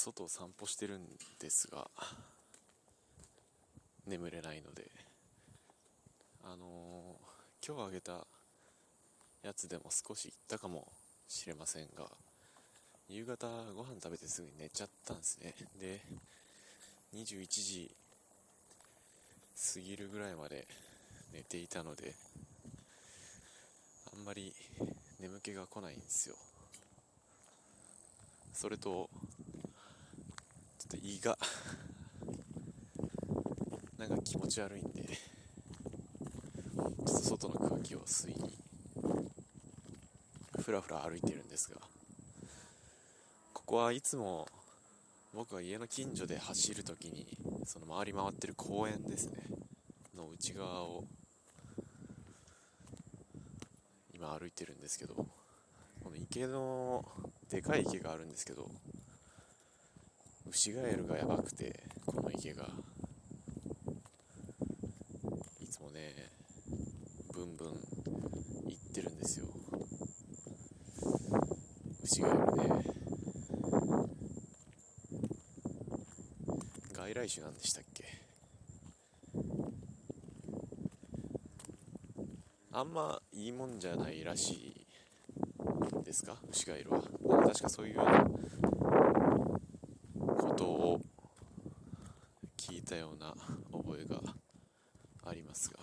外を散歩してるんですが眠れないので。あのー、今日あげたやつでも少し行ったかもしれませんが夕方ご飯食べてすぐに寝ちゃったんですね。で21時過ぎるぐらいまで寝ていたのであんまり眠気が来ないんですよ。それとと胃がなんか気持ち悪いんでちょっと外の空気を吸いにふらふら歩いてるんですがここはいつも僕が家の近所で走るときにその回り回ってる公園ですね。の内側を今歩いてるんですけどこの池のでかい池があるんですけどウシガエルがやばくてこの池が。いつもねブンブン行ってるんですよ。ウシガエルね。外来種なんでしたっけ？あんまいいもんじゃないらしいですか？ウシガエルは。確かそういうようなことを聞いたような覚えがありますが。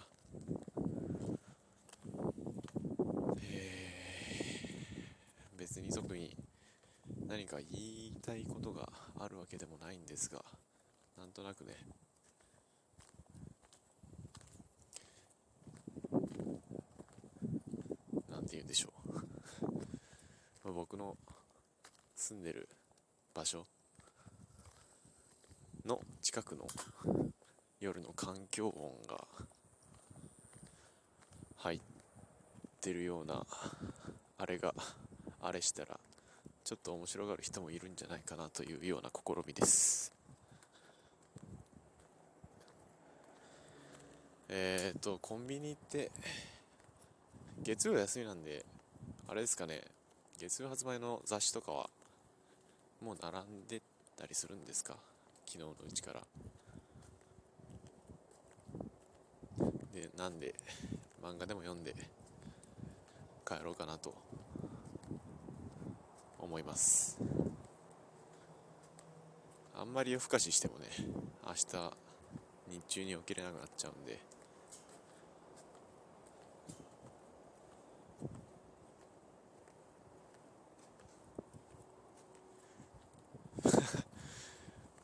えー、別に特に何か言いたいことがあるわけでもないんですがなんとなくね。なんて言うんでしょう。僕の住んでる場所の近くの夜の環境音が入ってるようなあれがあれしたらちょっと面白がる人もいるんじゃないかなというような試みです。えっ、ー、とコンビニって月曜休みなんであれですかね月曜発売の雑誌とかはもう並んでたりするんですか？昨日のうちから。でなんで漫画でも読んで帰ろうかなと思います。あんまり夜更かししてもね明日日中に起きれなくなっちゃうんで。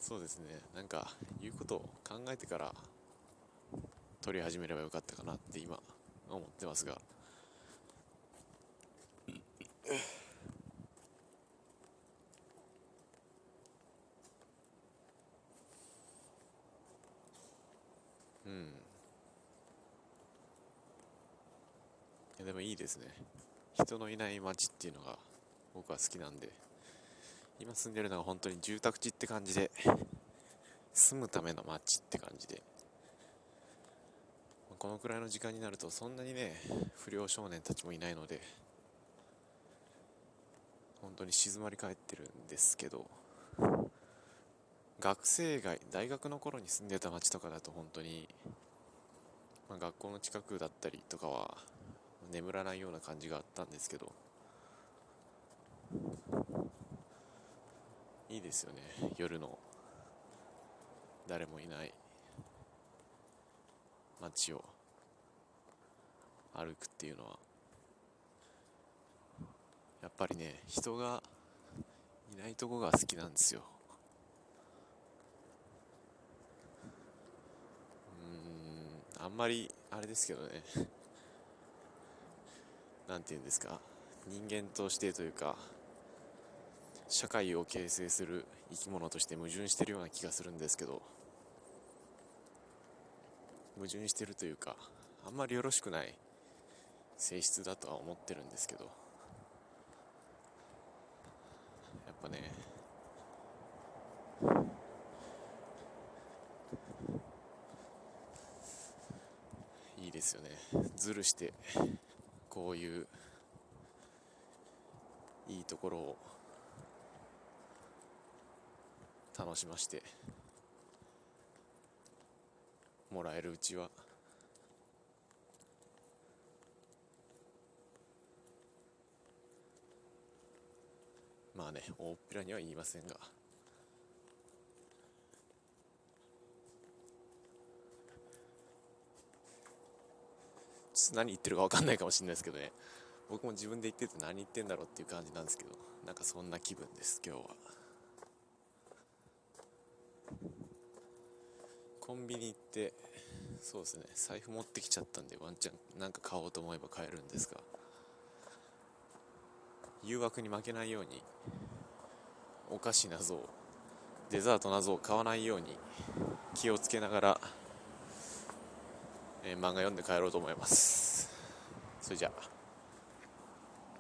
そうですね。なんか言うことを考えてから撮り始めればよかったかなって今思ってますが。うん。いやでもいいですね。人のいない街っていうのが僕は好きなんで。今住んでるのは本当に住宅地って感じで住むための街って感じで。このくらいの時間になるとそんなにね不良少年たちもいないので本当に静まり返ってるんですけど学生街大学の頃に住んでた街とかだと本当に、まあ、学校の近くだったりとかは眠らないような感じがあったんですけどいいですよね。夜の。誰もいない。街を。歩くっていうのは。やっぱりね人がいないとこが好きなんですよ。うんあんまりあれですけどね。何て言うんですか。人間としてというか。社会を形成する生き物として矛盾してるような気がするんですけど矛盾してるというかあんまりよろしくない性質だとは思ってるんですけどやっぱねいいですよね。ずるしてこういういいところを楽しましてもらえるうちはまあね大っぴらには言いませんがちょっと何言ってるか分かんないかもしれないですけどね僕も自分で言ってて何言ってんだろうっていう感じなんですけどなんかそんな気分です今日は。コンビニ行ってそうですね財布持ってきちゃったんでワンチャンなんか買おうと思えば買えるんですが誘惑に負けないようにお菓子などをデザートなどを買わないように気をつけながら、えー漫画読んで帰ろうと思います。それじゃあ。